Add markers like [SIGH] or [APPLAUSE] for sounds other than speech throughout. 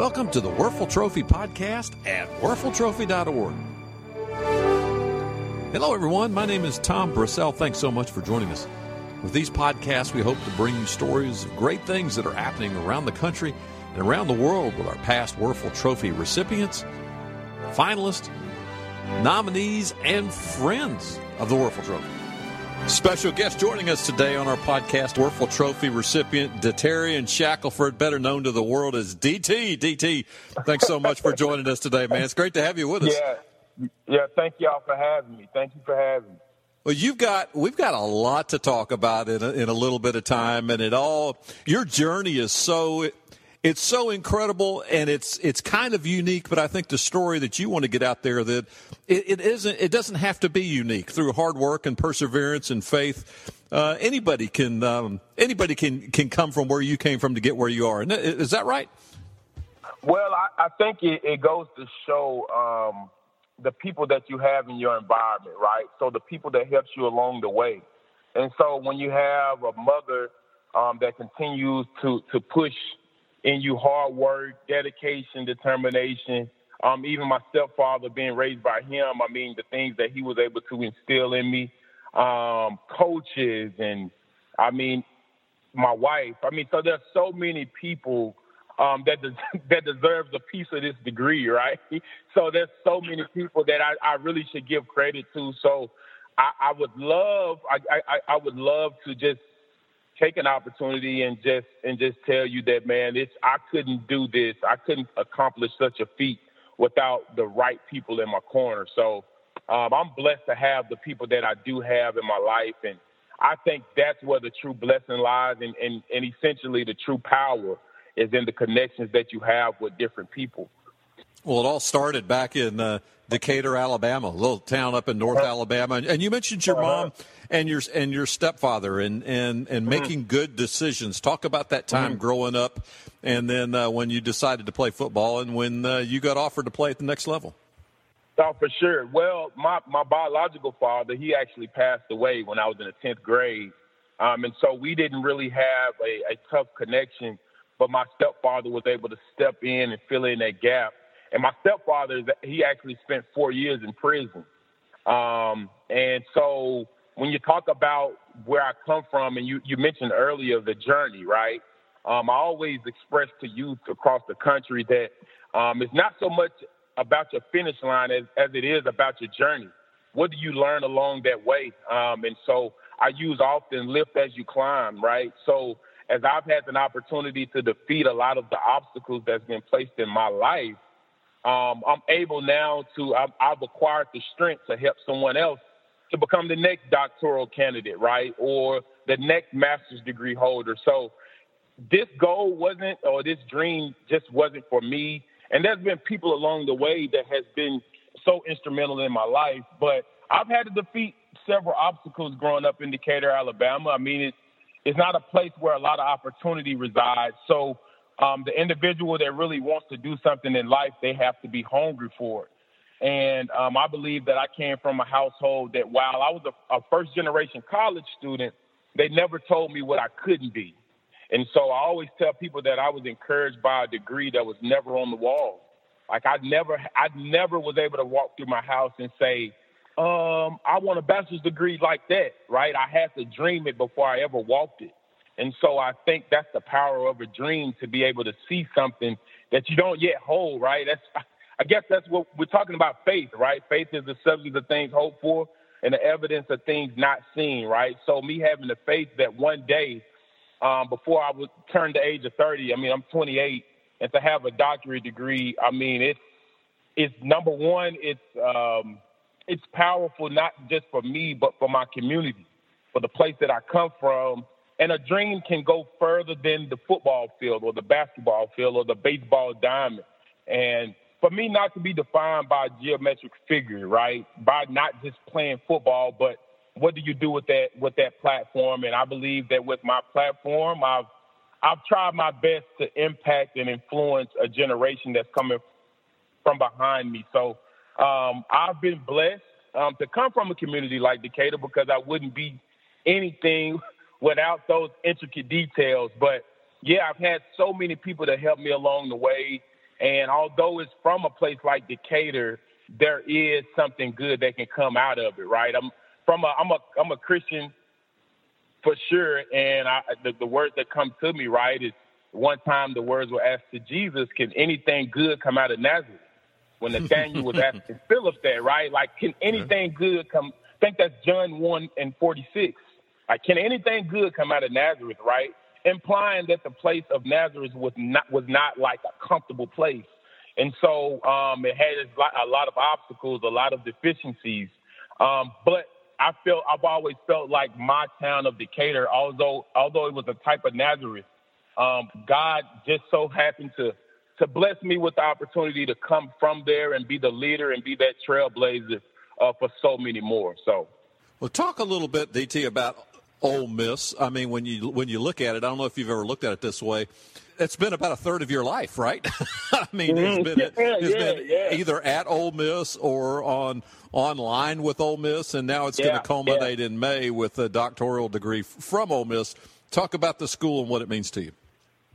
Welcome to the Wuerffel Trophy podcast at wuerffeltrophy.org. Hello, everyone. My name is Tom Brissell. Thanks so much for joining us. With these podcasts, we hope to bring you stories of great things that are happening around the country and around the world with our past Wuerffel Trophy recipients, finalists, nominees, and friends of the Wuerffel Trophy. Special guest joining us today on our podcast, Wuerffel Trophy recipient Deterrian Shackelford, better known to the world as DT. DT, thanks so much for joining us today, man. It's great to have you with us. Yeah, yeah. Thank y'all for having me. Thank you for having me. Well, you've got we've got a lot to talk about in a, in a little bit of time, and it all your journey is so it's so incredible and it's it's kind of unique. But I think the story that you want to get out there that it, it isn't it doesn't have to be unique through hard work and perseverance and faith. Uh, anybody can um, anybody can can come from where you came from to get where you are. Is that right? Well, I, I think it, it goes to show. Um, the people that you have in your environment, right? So the people that helps you along the way. And so when you have a mother um, that continues to to push in you hard work, dedication, determination, um, even my stepfather being raised by him, I mean the things that he was able to instill in me, um, coaches, and I mean my wife. I mean, so there's so many people um, that [LAUGHS] that deserves a piece of this degree, right? [LAUGHS] So there's so many people that I, I really should give credit to. So I, I would love I, I, I would love to just take an opportunity and just and just tell you that man, it's I couldn't do this. I couldn't accomplish such a feat without the right people in my corner. So um, I'm blessed to have the people that I do have in my life, and I think that's where the true blessing lies, and, and, and essentially the true power is in the connections that you have with different people. Well, it all started back in uh, Decatur, Alabama, a little town up in North uh-huh. Alabama, and you mentioned your uh-huh. mom and your and your stepfather, and and and mm-hmm. making good decisions. Talk about that time mm-hmm. growing up, and then uh, when you decided to play football, and when uh, you got offered to play at the next level. Oh, for sure. Well, my my biological father, he actually passed away when I was in the tenth grade, um, and so we didn't really have a, a tough connection but my stepfather was able to step in and fill in that gap. And my stepfather, he actually spent four years in prison. Um, and so when you talk about where I come from, and you, you mentioned earlier the journey, right? Um, I always express to youth across the country that um, it's not so much about your finish line as, as it is about your journey. What do you learn along that way? Um, and so I use often lift as you climb, right? So as I've had an opportunity to defeat a lot of the obstacles that's been placed in my life, um, I'm able now to, I've, I've acquired the strength to help someone else to become the next doctoral candidate, right? Or the next master's degree holder. So this goal wasn't, or this dream just wasn't for me. And there's been people along the way that has been so instrumental in my life, but I've had to defeat several obstacles growing up in Decatur, Alabama. I mean, it's, it's not a place where a lot of opportunity resides. So um, the individual that really wants to do something in life, they have to be hungry for it. And um, I believe that I came from a household that while I was a, a first generation college student, they never told me what I couldn't be. And so I always tell people that I was encouraged by a degree that was never on the wall. Like I never, I never was able to walk through my house and say, um, I want a bachelor's degree like that, right? I had to dream it before I ever walked it. And so I think that's the power of a dream to be able to see something that you don't yet hold, right? That's I guess that's what we're talking about faith, right? Faith is the subject of things hoped for and the evidence of things not seen, right? So me having the faith that one day, um, before I would turn the age of 30, I mean, I'm 28, and to have a doctorate degree, I mean, it's, it's number one, it's, um, it's powerful not just for me, but for my community, for the place that I come from. And a dream can go further than the football field or the basketball field or the baseball diamond. And for me, not to be defined by a geometric figure, right? By not just playing football, but what do you do with that with that platform? And I believe that with my platform, I've I've tried my best to impact and influence a generation that's coming from behind me. So um, I've been blessed um, to come from a community like Decatur because I wouldn't be anything without those intricate details. But yeah, I've had so many people that helped me along the way. And although it's from a place like Decatur, there is something good that can come out of it, right? I'm from a I'm a I'm a Christian for sure, and I, the, the words that come to me, right, is one time the words were asked to Jesus, "Can anything good come out of Nazareth?" When Nathaniel was asking [LAUGHS] Philip that, right? Like, can anything good come? I think that's John one and forty six. Like, can anything good come out of Nazareth, right? Implying that the place of Nazareth was not was not like a comfortable place, and so um, it had a lot of obstacles, a lot of deficiencies. Um, but I felt I've always felt like my town of Decatur, although although it was a type of Nazareth, um, God just so happened to to bless me with the opportunity to come from there and be the leader and be that trailblazer uh, for so many more. So, well, talk a little bit, DT, about Ole Miss. I mean, when you when you look at it, I don't know if you've ever looked at it this way. It's been about a third of your life, right? [LAUGHS] I mean, it's mm-hmm. been, it's yeah, been yeah. either at Ole Miss or on online with Ole Miss, and now it's Yeah, going to culminate in May with a doctoral degree from Ole Miss. Talk about the school and what it means to you.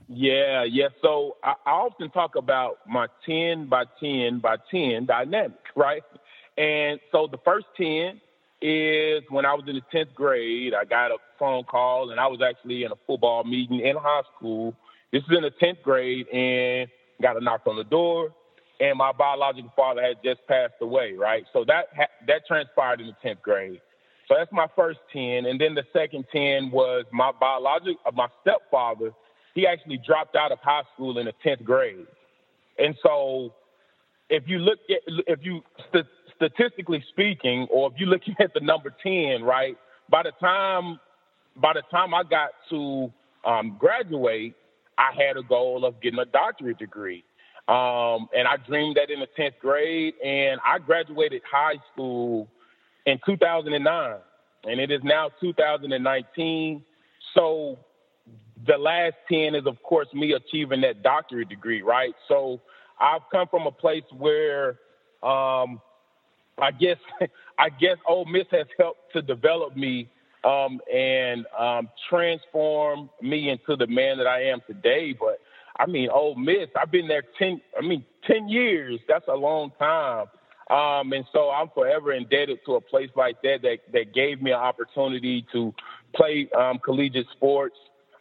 Yeah, yeah. So I, I often talk about my 10 by 10 by 10 dynamic, right? And so the first 10 is when I was in the 10th grade, I got a phone call and I was actually in a football meeting in high school. This is in the 10th grade and got a knock on the door and my biological father had just passed away, right? So that ha- that transpired in the 10th grade. So that's my first 10 and then the second 10 was my biological uh, my stepfather he actually dropped out of high school in the 10th grade. And so if you look at, if you st- statistically speaking, or if you're looking [LAUGHS] at the number 10, right, by the time, by the time I got to um, graduate, I had a goal of getting a doctorate degree. Um, and I dreamed that in the 10th grade, and I graduated high school in 2009, and it is now 2019. So the last 10 is, of course, me achieving that doctorate degree, right? So I've come from a place where um, I guess [LAUGHS] I guess Ole Miss has helped to develop me um, and um, transform me into the man that I am today. But I mean, Ole Miss, I've been there ten. I mean, ten years. That's a long time. Um, and so I'm forever indebted to a place like that that, that gave me an opportunity to play um, collegiate sports,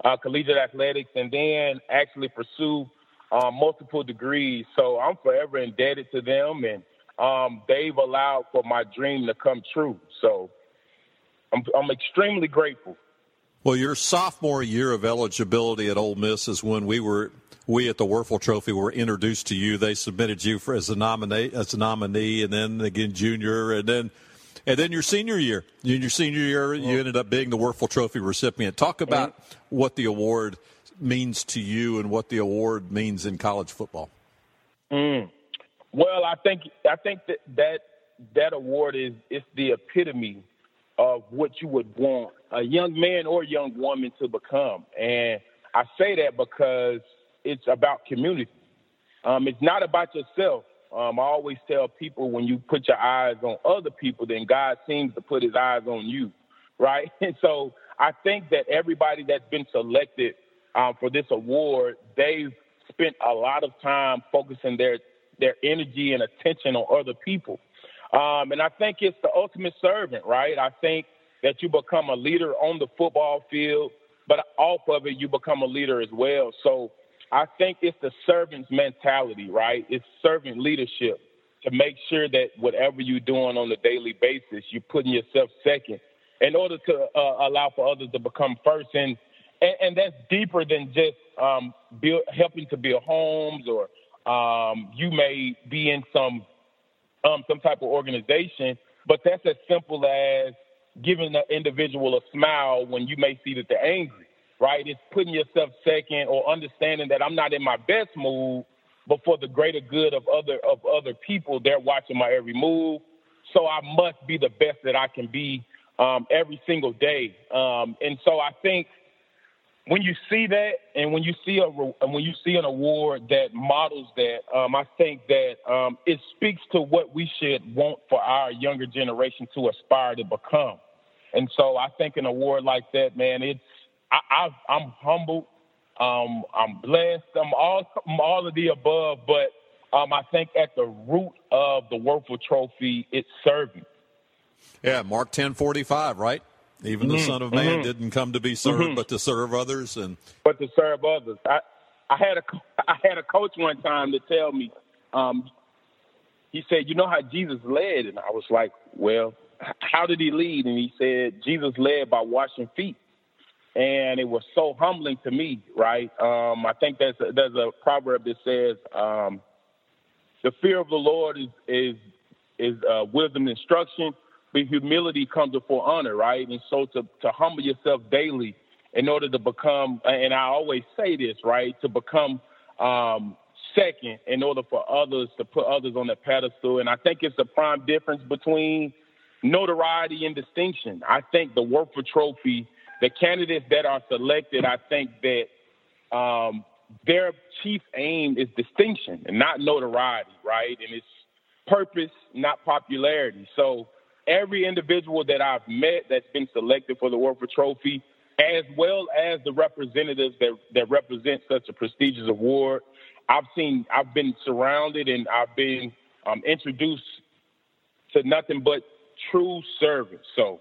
uh, collegiate athletics, and then actually pursue um, multiple degrees. So I'm forever indebted to them, and um, they've allowed for my dream to come true. So I'm, I'm extremely grateful. Well, your sophomore year of eligibility at Ole Miss is when we were we at the Wuerffel Trophy were introduced to you. They submitted you for as a nominee, as a nominee, and then again junior, and then and then your senior year. In your senior year, you ended up being the Wuerffel Trophy recipient. Talk about what the award means to you and what the award means in college football. Mm. Well, I think I think that that that award is it's the epitome of what you would want a young man or young woman to become, and I say that because it's about community. Um, it's not about yourself. Um, I always tell people when you put your eyes on other people, then God seems to put His eyes on you, [LAUGHS] right? And so I think that everybody that's been selected um, for this award, they've spent a lot of time focusing their their energy and attention on other people. Um, and I think it's the ultimate servant, right? I think that you become a leader on the football field, but off of it, you become a leader as well. So I think it's the servant's mentality, right? It's servant leadership to make sure that whatever you're doing on a daily basis, you're putting yourself second in order to uh, allow for others to become first. And, and, and that's deeper than just um, build, helping to build homes or um, you may be in some um, some type of organization, but that's as simple as giving an individual a smile when you may see that they're angry, right? It's putting yourself second or understanding that I'm not in my best mood, but for the greater good of other of other people, they're watching my every move. So I must be the best that I can be um, every single day. Um, and so I think when you see that, and when you see a when you see an award that models that, um, I think that um, it speaks to what we should want for our younger generation to aspire to become. And so I think an award like that, man, it's I, I'm humbled Um, I'm blessed. I'm all I'm all of the above, but um, I think at the root of the Wuerffel Trophy, it's serving. Yeah, Mark ten forty five, right? Even mm-hmm. the Son of Man mm-hmm. didn't come to be served, mm-hmm. but to serve others, and but to serve others. I I had a I had a coach one time to tell me. Um, he said, "You know how Jesus led," and I was like, "Well, how did he lead?" And he said, "Jesus led by washing feet." and it was so humbling to me, right? Um, I think there's a, there's a proverb that says, um, "The fear of the Lord is is is uh, wisdom and instruction, but humility comes before honor, right?" And so to to humble yourself daily in order to become, and I always say this, right, to become um, second in order for others to put others on the pedestal. And I think it's the prime difference between notoriety and distinction. I think the Wuerffel Trophy the candidates that are selected, I think that um, their chief aim is distinction and not notoriety, right? And it's purpose, not popularity. So every individual that I've met that's been selected for the Wuerffel Trophy, as well as the representatives that, that represent such a prestigious award, I've seen, I've been surrounded and I've been um, introduced to nothing but true service. So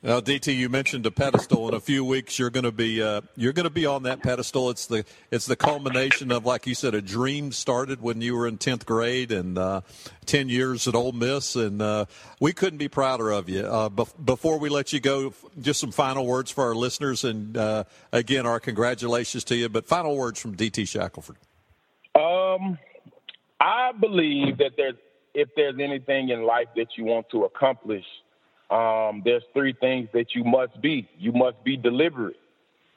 now, DT, you mentioned a pedestal. In a few weeks, you're going to be uh, you're going to be on that pedestal. It's the it's the culmination of, like you said, a dream started when you were in tenth grade and uh, ten years at Ole Miss, and uh, we couldn't be prouder of you. Uh, before we let you go, just some final words for our listeners, and uh, again, our congratulations to you. But final words from DT Shackelford. Um, I believe that there's if there's anything in life that you want to accomplish um, there's three things that you must be. You must be deliberate.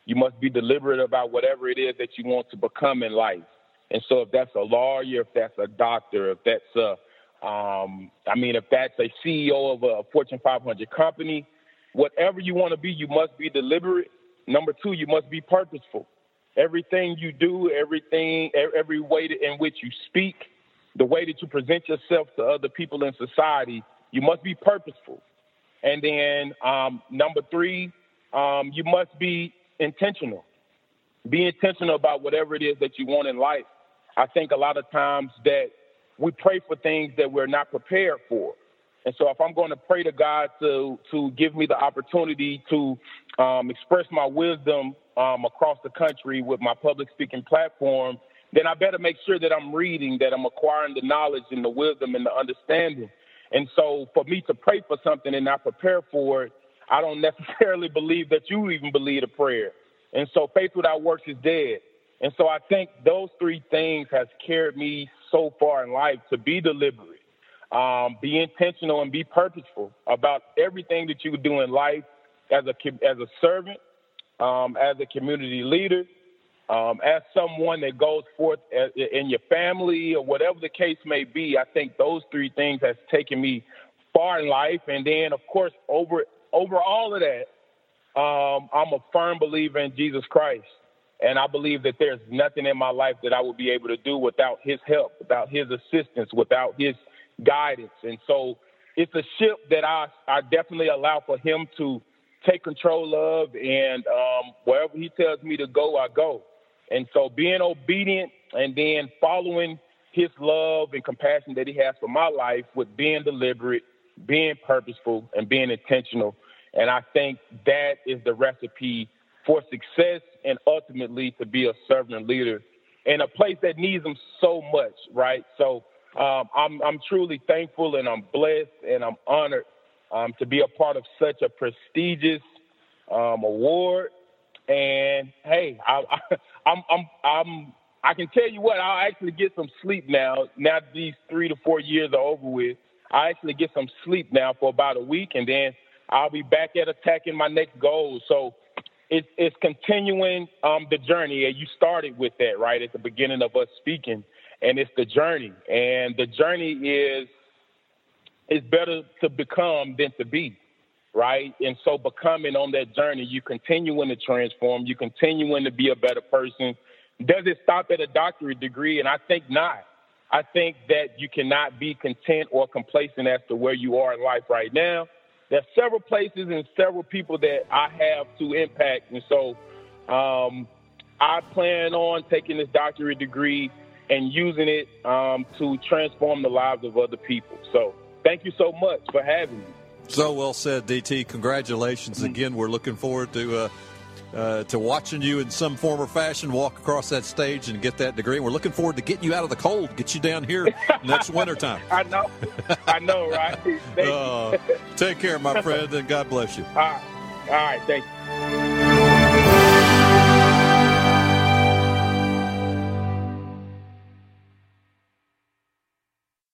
You must be deliberate about whatever it is that you want to become in life. And so, if that's a lawyer, if that's a doctor, if that's a, um, I mean, if that's a CEO of a Fortune 500 company, whatever you want to be, you must be deliberate. Number two, you must be purposeful. Everything you do, everything, every way in which you speak, the way that you present yourself to other people in society, you must be purposeful. And then um, number three, um, you must be intentional. Be intentional about whatever it is that you want in life. I think a lot of times that we pray for things that we're not prepared for. And so if I'm going to pray to God to to give me the opportunity to um, express my wisdom um, across the country with my public speaking platform, then I better make sure that I'm reading, that I'm acquiring the knowledge and the wisdom and the understanding and so for me to pray for something and not prepare for it, I don't [LAUGHS] necessarily believe that you even believe a prayer. And so faith without works is dead. And so I think those three things has carried me so far in life to be deliberate, um, be intentional, and be purposeful about everything that you do in life as a as a servant, um, as a community leader, um, as someone that goes forth in your family or whatever the case may be, I think those three things has taken me far in life. And then, of course, over over all of that, um, I'm a firm believer in Jesus Christ, and I believe that there's nothing in my life that I would be able to do without His help, without His assistance, without His guidance. And so, it's a ship that I I definitely allow for Him to take control of, and um, wherever He tells me to go, I go. And so being obedient and then following his love and compassion that he has for my life with being deliberate, being purposeful, and being intentional. And I think that is the recipe for success and ultimately to be a servant leader in a place that needs them so much, right? So um, I'm, I'm truly thankful and I'm blessed and I'm honored um, to be a part of such a prestigious um, award. And hey, I, [LAUGHS] I, I'm, I'm, I'm, I can tell you what, I'll actually get some sleep now. Now these three to four years are over with, I actually get some sleep now for about a week, and then I'll be back at attacking my next goal. So it's, it's continuing um, the journey. And you started with that right at the beginning of us speaking, and it's the journey. And the journey is it's better to become than to be right? And so becoming on that journey, you continuing to transform, you continuing to be a better person. Does it stop at a doctorate degree? And I think not. I think that you cannot be content or complacent as to where you are in life right now. There's several places and several people that I have to impact. And so um, I plan on taking this doctorate degree and using it um, to transform the lives of other people. So thank you so much for having me. So well said, DT. Congratulations mm-hmm. again. We're looking forward to. Uh, uh, to watching you in some form or fashion walk across that stage and get that degree. We're looking forward to getting you out of the cold, get you down here [LAUGHS] next winter time. I know, I know, right? [LAUGHS] Uh, take care, my [LAUGHS] friend, and God bless you. All right, all right, thank you.